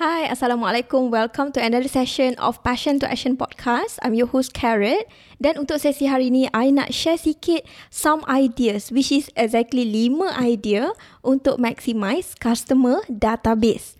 Hi, Assalamualaikum. Welcome to another session of Passion to Action podcast. I'm your host, Carrot. Dan untuk sesi hari ini, I nak share sikit some ideas, which is exactly 5 idea untuk maximize customer database.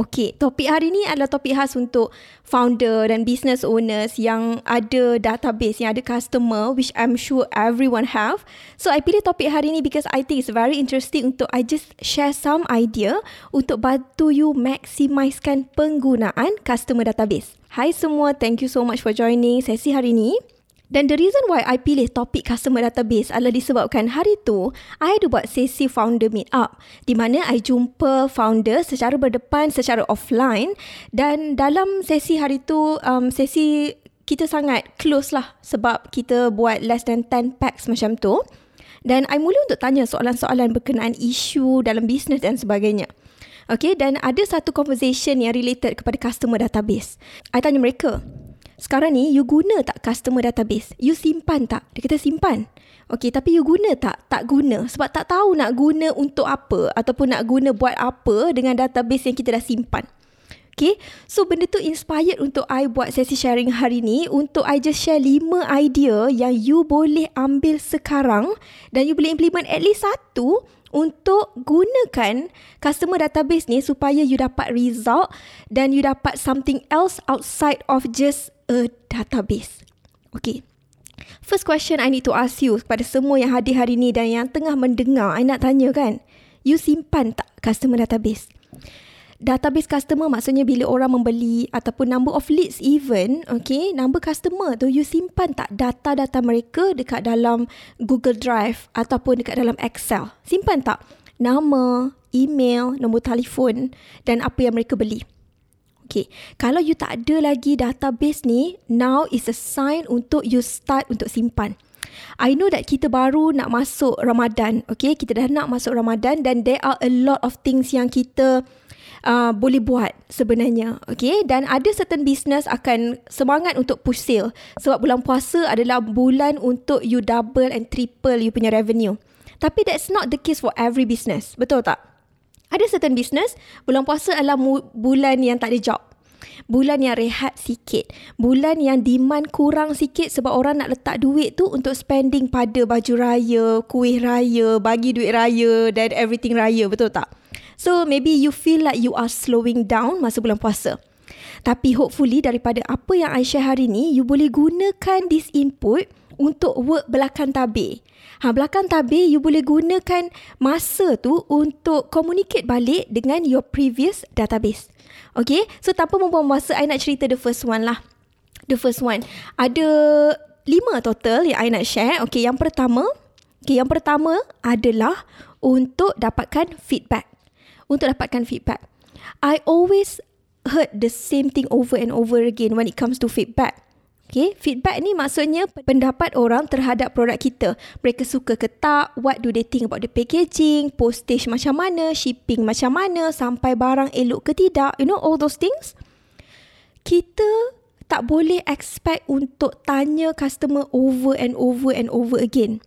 Okey, topik hari ini adalah topik khas untuk founder dan business owners yang ada database, yang ada customer which I'm sure everyone have. So I pilih topik hari ini because I think it's very interesting untuk I just share some idea untuk bantu you maximizekan penggunaan customer database. Hai semua, thank you so much for joining sesi hari ini. Dan the reason why I pilih topik customer database adalah disebabkan hari tu I ada buat sesi founder meet up di mana I jumpa founder secara berdepan secara offline dan dalam sesi hari tu um, sesi kita sangat close lah sebab kita buat less than 10 packs macam tu dan I mula untuk tanya soalan-soalan berkenaan isu dalam bisnes dan sebagainya. Okay, dan ada satu conversation yang related kepada customer database. I tanya mereka, sekarang ni you guna tak customer database? You simpan tak? Dia kata simpan. Okay, tapi you guna tak? Tak guna. Sebab tak tahu nak guna untuk apa ataupun nak guna buat apa dengan database yang kita dah simpan. Okay, so benda tu inspired untuk I buat sesi sharing hari ni untuk I just share 5 idea yang you boleh ambil sekarang dan you boleh implement at least satu untuk gunakan customer database ni supaya you dapat result dan you dapat something else outside of just a database. Okay. First question I need to ask you kepada semua yang hadir hari ni dan yang tengah mendengar, I nak tanya kan, you simpan tak customer database? Database customer maksudnya bila orang membeli ataupun number of leads even, okay, number customer tu you simpan tak data-data mereka dekat dalam Google Drive ataupun dekat dalam Excel? Simpan tak nama, email, nombor telefon dan apa yang mereka beli? Okay, kalau you tak ada lagi database ni, now is a sign untuk you start untuk simpan. I know that kita baru nak masuk Ramadan, okay? Kita dah nak masuk Ramadan dan there are a lot of things yang kita uh, boleh buat sebenarnya, okay? Dan ada certain business akan semangat untuk push sale sebab bulan puasa adalah bulan untuk you double and triple you punya revenue. Tapi that's not the case for every business, betul tak? Ada certain business, bulan puasa adalah bulan yang tak ada job. Bulan yang rehat sikit. Bulan yang demand kurang sikit sebab orang nak letak duit tu untuk spending pada baju raya, kuih raya, bagi duit raya dan everything raya. Betul tak? So maybe you feel like you are slowing down masa bulan puasa. Tapi hopefully daripada apa yang I share hari ni, you boleh gunakan this input untuk work belakang tabir. Ha, belakang tabir, you boleh gunakan masa tu untuk communicate balik dengan your previous database. Okay, so tanpa membuang masa, I nak cerita the first one lah. The first one. Ada lima total yang I nak share. Okay, yang pertama, okay, yang pertama adalah untuk dapatkan feedback. Untuk dapatkan feedback. I always heard the same thing over and over again when it comes to feedback. Okay, feedback ni maksudnya pendapat orang terhadap produk kita. Mereka suka ke tak, what do they think about the packaging, postage macam mana, shipping macam mana, sampai barang elok ke tidak, you know all those things. Kita tak boleh expect untuk tanya customer over and over and over again.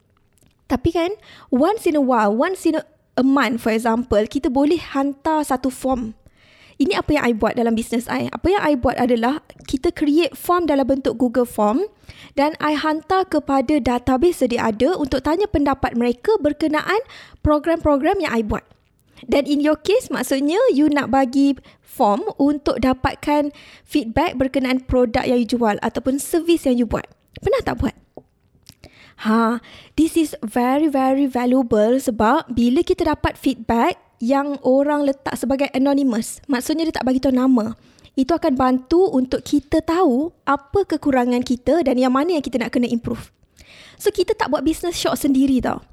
Tapi kan, once in a while, once in a, a month for example, kita boleh hantar satu form ini apa yang I buat dalam bisnes I. Apa yang I buat adalah kita create form dalam bentuk Google Form dan I hantar kepada database sedia ada untuk tanya pendapat mereka berkenaan program-program yang I buat. Dan in your case maksudnya you nak bagi form untuk dapatkan feedback berkenaan produk yang you jual ataupun servis yang you buat. Pernah tak buat? Ha, this is very very valuable sebab bila kita dapat feedback, yang orang letak sebagai anonymous. Maksudnya dia tak bagi tahu nama. Itu akan bantu untuk kita tahu apa kekurangan kita dan yang mana yang kita nak kena improve. So kita tak buat business shop sendiri tau.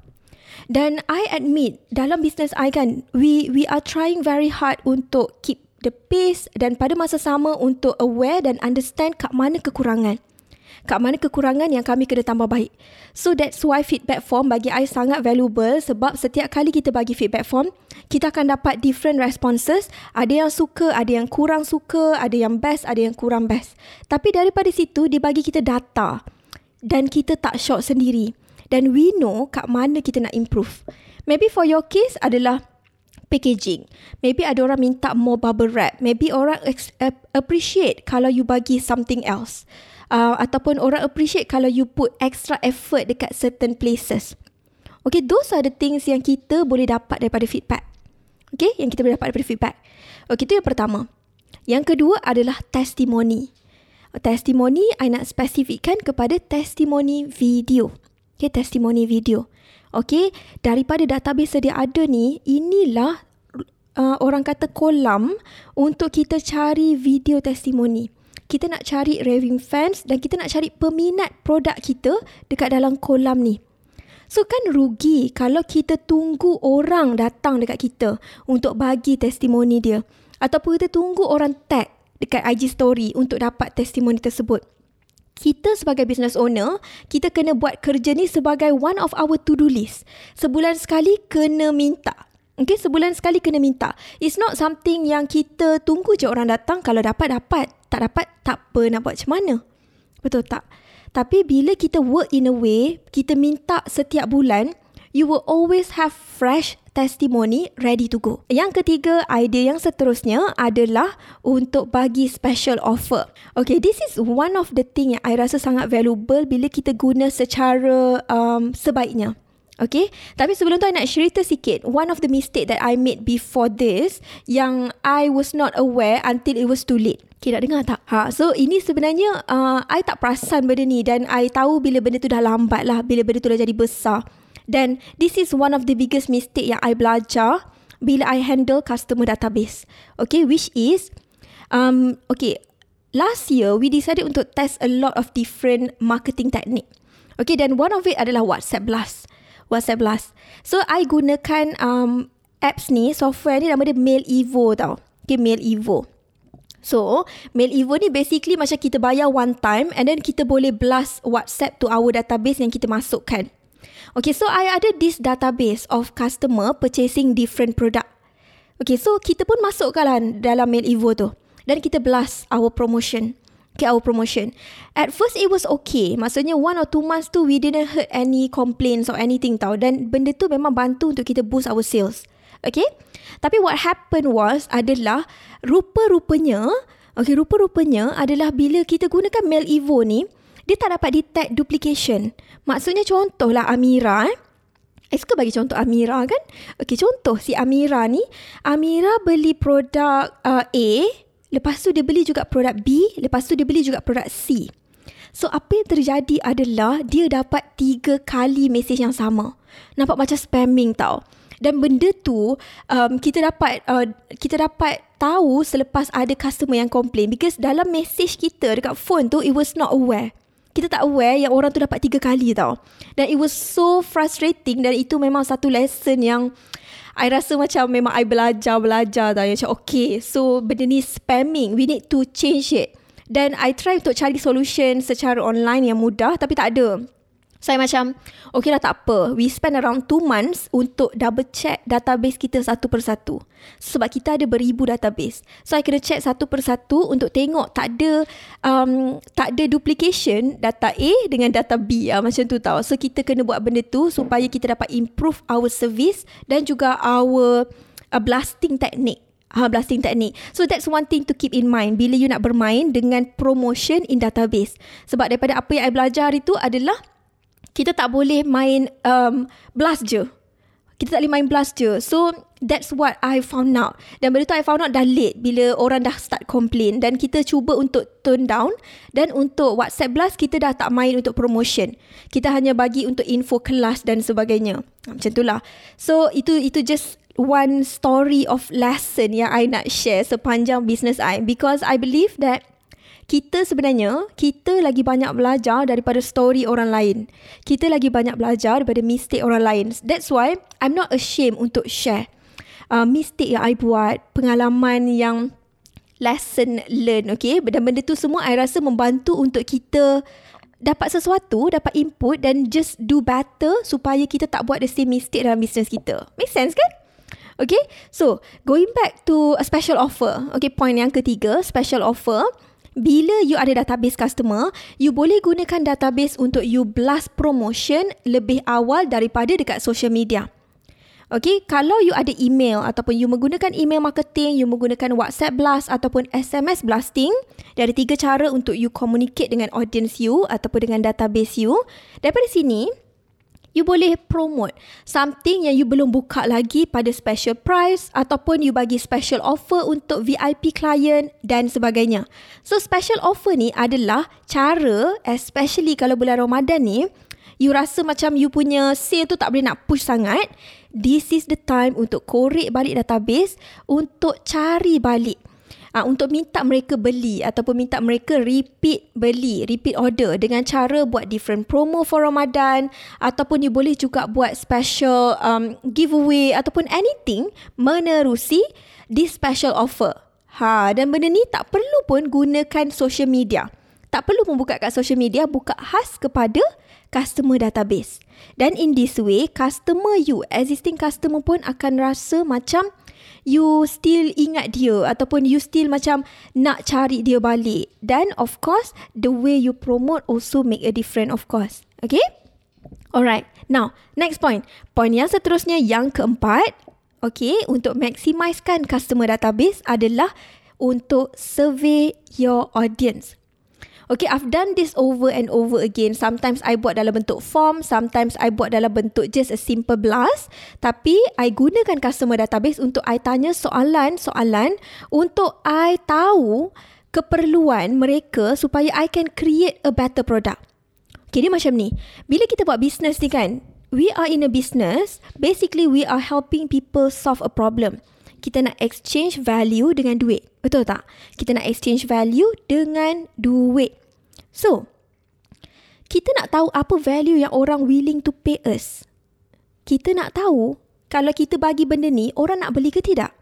Dan I admit dalam business I kan we we are trying very hard untuk keep the pace dan pada masa sama untuk aware dan understand kat mana kekurangan. Kat mana kekurangan yang kami kena tambah baik. So that's why feedback form bagi I sangat valuable sebab setiap kali kita bagi feedback form, kita akan dapat different responses. Ada yang suka, ada yang kurang suka, ada yang best, ada yang kurang best. Tapi daripada situ, dia bagi kita data dan kita tak shock sendiri. Dan we know kat mana kita nak improve. Maybe for your case adalah packaging. Maybe ada orang minta more bubble wrap. Maybe orang ex- appreciate kalau you bagi something else. Uh, ataupun orang appreciate kalau you put extra effort dekat certain places. Okay, those are the things yang kita boleh dapat daripada feedback. Okay, yang kita boleh dapat daripada feedback. Okay, itu yang pertama. Yang kedua adalah testimoni. Testimoni, I nak spesifikkan kepada testimoni video. Okay, testimoni video. Okay, daripada database sedia ada ni, inilah uh, orang kata kolam untuk kita cari video testimoni. Kita nak cari raving fans dan kita nak cari peminat produk kita dekat dalam kolam ni. So kan rugi kalau kita tunggu orang datang dekat kita untuk bagi testimoni dia. Ataupun kita tunggu orang tag dekat IG story untuk dapat testimoni tersebut kita sebagai business owner, kita kena buat kerja ni sebagai one of our to-do list. Sebulan sekali kena minta. Okay, sebulan sekali kena minta. It's not something yang kita tunggu je orang datang. Kalau dapat, dapat. Tak dapat, tak apa nak buat macam mana. Betul tak? Tapi bila kita work in a way, kita minta setiap bulan, you will always have fresh testimony ready to go. Yang ketiga, idea yang seterusnya adalah untuk bagi special offer. Okay, this is one of the thing yang I rasa sangat valuable bila kita guna secara um, sebaiknya. Okay, tapi sebelum tu I nak cerita sikit one of the mistake that I made before this yang I was not aware until it was too late. Okay, nak dengar tak? Ha, so ini sebenarnya uh, I tak perasan benda ni dan I tahu bila benda tu dah lambat lah, bila benda tu dah jadi besar. Dan this is one of the biggest mistake yang I belajar bila I handle customer database. Okay, which is, um, okay, last year we decided untuk test a lot of different marketing technique. Okay, dan one of it adalah WhatsApp Blast. WhatsApp Blast. So, I gunakan um, apps ni, software ni nama dia Mail Evo tau. Okay, Mail Evo. So, Mail Evo ni basically macam kita bayar one time and then kita boleh blast WhatsApp to our database yang kita masukkan. Okay, so I ada this database of customer purchasing different product. Okay, so kita pun masuk kan dalam Mail Evo tu. Dan kita blast our promotion. Okay, our promotion. At first, it was okay. Maksudnya, one or two months tu, we didn't heard any complaints or anything tau. Dan benda tu memang bantu untuk kita boost our sales. Okay? Tapi what happened was adalah rupa-rupanya, okay, rupa-rupanya adalah bila kita gunakan Mail Evo ni, dia tak dapat detect duplication. Maksudnya contohlah Amira eh. Eh suka bagi contoh Amira kan? Okey contoh si Amira ni, Amira beli produk uh, A, lepas tu dia beli juga produk B, lepas tu dia beli juga produk C. So apa yang terjadi adalah dia dapat tiga kali mesej yang sama. Nampak macam spamming tau. Dan benda tu um, kita dapat uh, kita dapat tahu selepas ada customer yang complain because dalam message kita dekat phone tu it was not aware kita tak aware yang orang tu dapat tiga kali tau. Dan it was so frustrating dan itu memang satu lesson yang I rasa macam memang I belajar-belajar. Yang macam okay, so benda ni spamming. We need to change it. Dan I try untuk cari solution secara online yang mudah tapi tak ada. Saya macam, okay lah tak apa. We spend around 2 months untuk double check database kita satu persatu. Sebab kita ada beribu database. So, I kena check satu persatu untuk tengok tak ada um, tak ada duplication data A dengan data B. Uh, macam tu tau. So, kita kena buat benda tu supaya kita dapat improve our service dan juga our uh, blasting technique. Ha, blasting technique. So that's one thing to keep in mind bila you nak bermain dengan promotion in database. Sebab daripada apa yang I belajar hari tu adalah kita tak boleh main um, blast je. Kita tak boleh main blast je. So, that's what I found out. Dan benda tu I found out dah late bila orang dah start complain. Dan kita cuba untuk turn down. Dan untuk WhatsApp blast, kita dah tak main untuk promotion. Kita hanya bagi untuk info kelas dan sebagainya. Macam tu lah. So, itu itu just one story of lesson yang I nak share sepanjang business I. Because I believe that kita sebenarnya kita lagi banyak belajar daripada story orang lain. Kita lagi banyak belajar daripada mistake orang lain. That's why I'm not ashamed untuk share uh, mistake yang I buat, pengalaman yang lesson learn, okay? Dan benda tu semua I rasa membantu untuk kita dapat sesuatu, dapat input dan just do better supaya kita tak buat the same mistake dalam business kita. Make sense kan? Okay, so going back to a special offer. Okay, point yang ketiga, special offer. Bila you ada database customer, you boleh gunakan database untuk you blast promotion lebih awal daripada dekat social media. Okay, kalau you ada email ataupun you menggunakan email marketing, you menggunakan WhatsApp blast ataupun SMS blasting, dia ada tiga cara untuk you communicate dengan audience you ataupun dengan database you. Daripada sini, you boleh promote something yang you belum buka lagi pada special price ataupun you bagi special offer untuk VIP client dan sebagainya. So special offer ni adalah cara especially kalau bulan Ramadan ni you rasa macam you punya sale tu tak boleh nak push sangat this is the time untuk korek balik database untuk cari balik uh, untuk minta mereka beli ataupun minta mereka repeat beli, repeat order dengan cara buat different promo for Ramadan ataupun you boleh juga buat special um, giveaway ataupun anything menerusi this special offer. Ha, dan benda ni tak perlu pun gunakan social media. Tak perlu pun buka kat social media, buka khas kepada customer database. Dan in this way, customer you, existing customer pun akan rasa macam you still ingat dia ataupun you still macam nak cari dia balik. Dan of course, the way you promote also make a difference of course. Okay? Alright. Now, next point. Point yang seterusnya yang keempat, okay, untuk maximiskan customer database adalah untuk survey your audience. Okay, I've done this over and over again. Sometimes I buat dalam bentuk form, sometimes I buat dalam bentuk just a simple blast. Tapi, I gunakan customer database untuk I tanya soalan-soalan untuk I tahu keperluan mereka supaya I can create a better product. Okay, dia macam ni. Bila kita buat business ni kan, we are in a business, basically we are helping people solve a problem kita nak exchange value dengan duit. Betul tak? Kita nak exchange value dengan duit. So, kita nak tahu apa value yang orang willing to pay us. Kita nak tahu kalau kita bagi benda ni, orang nak beli ke tidak?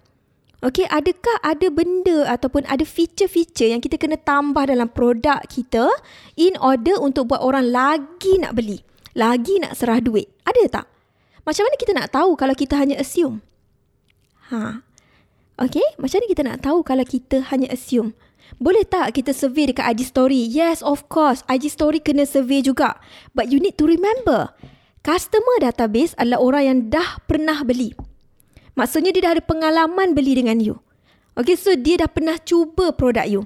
Okay, adakah ada benda ataupun ada feature-feature yang kita kena tambah dalam produk kita in order untuk buat orang lagi nak beli? Lagi nak serah duit? Ada tak? Macam mana kita nak tahu kalau kita hanya assume? Ha. Okay, macam mana kita nak tahu kalau kita hanya assume? Boleh tak kita survey dekat IG story? Yes, of course. IG story kena survey juga. But you need to remember, customer database adalah orang yang dah pernah beli. Maksudnya dia dah ada pengalaman beli dengan you. Okay, so dia dah pernah cuba produk you.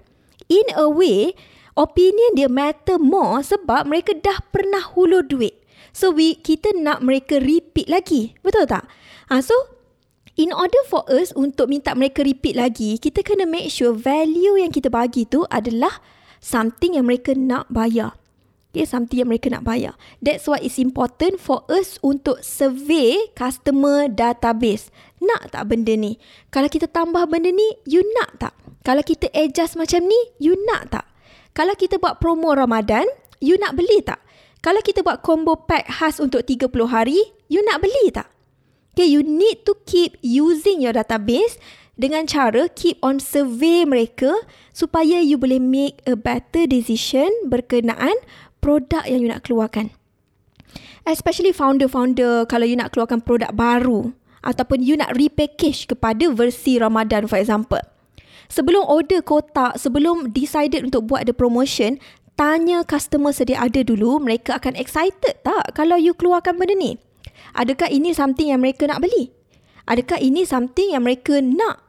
In a way, opinion dia matter more sebab mereka dah pernah hulur duit. So, we kita nak mereka repeat lagi. Betul tak? Ha, so, in order for us untuk minta mereka repeat lagi, kita kena make sure value yang kita bagi tu adalah something yang mereka nak bayar. Okay, something yang mereka nak bayar. That's why it's important for us untuk survey customer database. Nak tak benda ni? Kalau kita tambah benda ni, you nak tak? Kalau kita adjust macam ni, you nak tak? Kalau kita buat promo Ramadan, you nak beli tak? Kalau kita buat combo pack khas untuk 30 hari, you nak beli tak? Okay, you need to keep using your database dengan cara keep on survey mereka supaya you boleh make a better decision berkenaan produk yang you nak keluarkan. Especially founder-founder kalau you nak keluarkan produk baru ataupun you nak repackage kepada versi Ramadan for example. Sebelum order kotak, sebelum decided untuk buat the promotion, tanya customer sedia ada dulu, mereka akan excited tak kalau you keluarkan benda ni? Adakah ini something yang mereka nak beli? Adakah ini something yang mereka nak?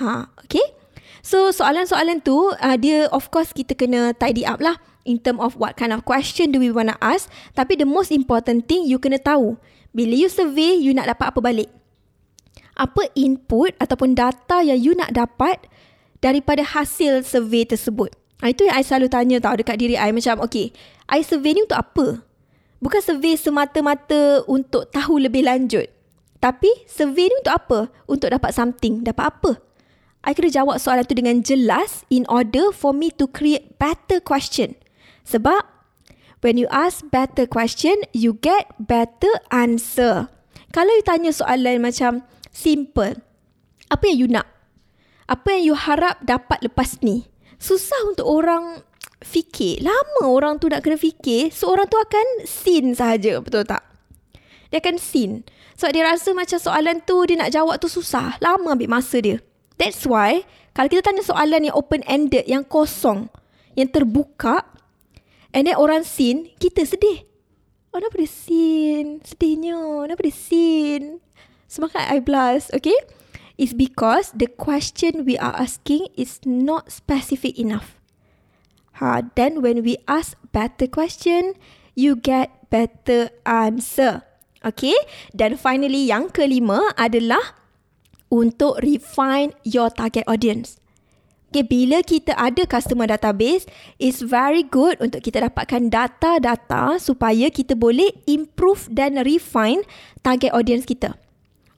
Ha, okay. So soalan-soalan tu uh, dia of course kita kena tidy up lah in term of what kind of question do we want to ask. Tapi the most important thing you kena tahu. Bila you survey, you nak dapat apa balik? Apa input ataupun data yang you nak dapat daripada hasil survey tersebut? Ha, itu yang I selalu tanya tau dekat diri I. Macam, okay, I survey ni untuk apa? Bukan survey semata-mata untuk tahu lebih lanjut. Tapi survey ni untuk apa? Untuk dapat something. Dapat apa? I kena jawab soalan tu dengan jelas in order for me to create better question. Sebab when you ask better question, you get better answer. Kalau you tanya soalan macam simple, apa yang you nak? Apa yang you harap dapat lepas ni? Susah untuk orang fikir. Lama orang tu nak kena fikir. So orang tu akan sin sahaja. Betul tak? Dia akan sin. Sebab dia rasa macam soalan tu dia nak jawab tu susah. Lama ambil masa dia. That's why kalau kita tanya soalan yang open-ended, yang kosong, yang terbuka, and then orang sin, kita sedih. Oh, kenapa dia sin? Sedihnya. Kenapa dia sin? Semangat I blast, okay? It's because the question we are asking is not specific enough. Ha, then when we ask better question, you get better answer. Okay? Dan finally, yang kelima adalah untuk refine your target audience. Okay, bila kita ada customer database, it's very good untuk kita dapatkan data-data supaya kita boleh improve dan refine target audience kita.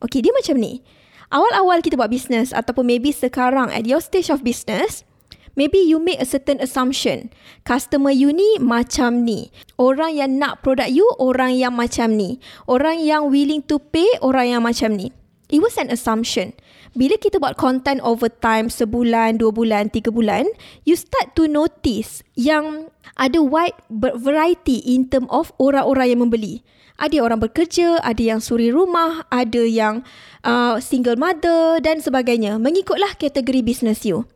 Okay, dia macam ni. Awal-awal kita buat business ataupun maybe sekarang at your stage of business, maybe you make a certain assumption. Customer you ni macam ni. Orang yang nak produk you, orang yang macam ni. Orang yang willing to pay, orang yang macam ni. It was an assumption. Bila kita buat content over time, sebulan, dua bulan, tiga bulan, you start to notice yang ada wide variety in term of orang-orang yang membeli. Ada orang bekerja, ada yang suri rumah, ada yang uh, single mother dan sebagainya. Mengikutlah kategori business you.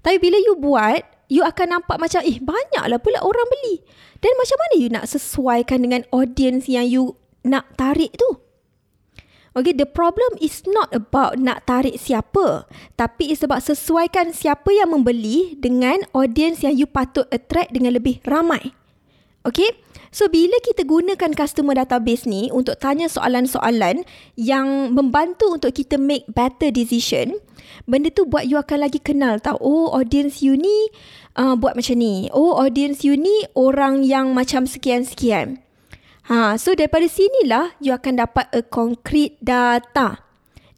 Tapi bila you buat, you akan nampak macam, eh banyaklah pula orang beli. Dan macam mana you nak sesuaikan dengan audience yang you nak tarik tu? Okay, the problem is not about nak tarik siapa. Tapi it's about sesuaikan siapa yang membeli dengan audience yang you patut attract dengan lebih ramai. Okay, so bila kita gunakan customer database ni untuk tanya soalan-soalan yang membantu untuk kita make better decision, benda tu buat you akan lagi kenal tau. Oh, audience you ni uh, buat macam ni. Oh, audience you ni orang yang macam sekian-sekian. Ha, so daripada sinilah you akan dapat a concrete data.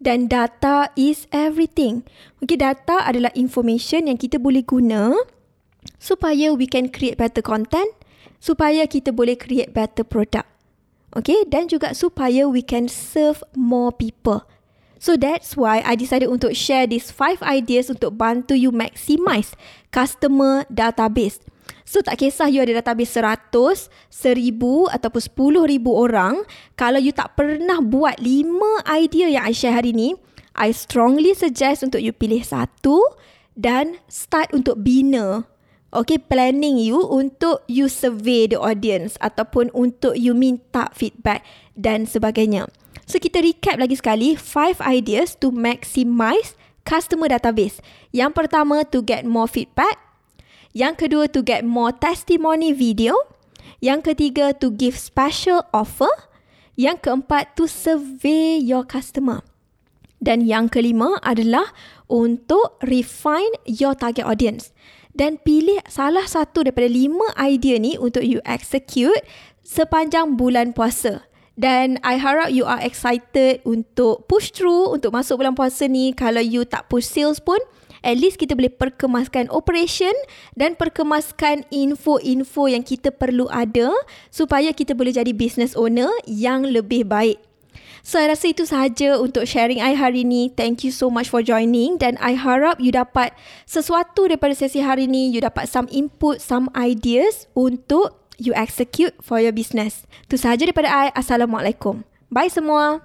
Dan data is everything. Okay, data adalah information yang kita boleh guna supaya we can create better content, supaya kita boleh create better product. Okay, dan juga supaya we can serve more people. So that's why I decided untuk share these five ideas untuk bantu you maximize customer database. So tak kisah you ada database 100, 1000 ataupun 10,000 orang, kalau you tak pernah buat 5 idea yang I share hari ni, I strongly suggest untuk you pilih satu dan start untuk bina Okay, planning you untuk you survey the audience ataupun untuk you minta feedback dan sebagainya. So, kita recap lagi sekali 5 ideas to maximize customer database. Yang pertama, to get more feedback. Yang kedua, to get more testimony video. Yang ketiga, to give special offer. Yang keempat, to survey your customer. Dan yang kelima adalah untuk refine your target audience. Dan pilih salah satu daripada lima idea ni untuk you execute sepanjang bulan puasa. Dan I harap you are excited untuk push through untuk masuk bulan puasa ni. Kalau you tak push sales pun, at least kita boleh perkemaskan operation dan perkemaskan info-info yang kita perlu ada supaya kita boleh jadi business owner yang lebih baik. So, I rasa itu sahaja untuk sharing I hari ini. Thank you so much for joining dan I harap you dapat sesuatu daripada sesi hari ini. You dapat some input, some ideas untuk you execute for your business. Itu sahaja daripada I. Assalamualaikum. Bye semua.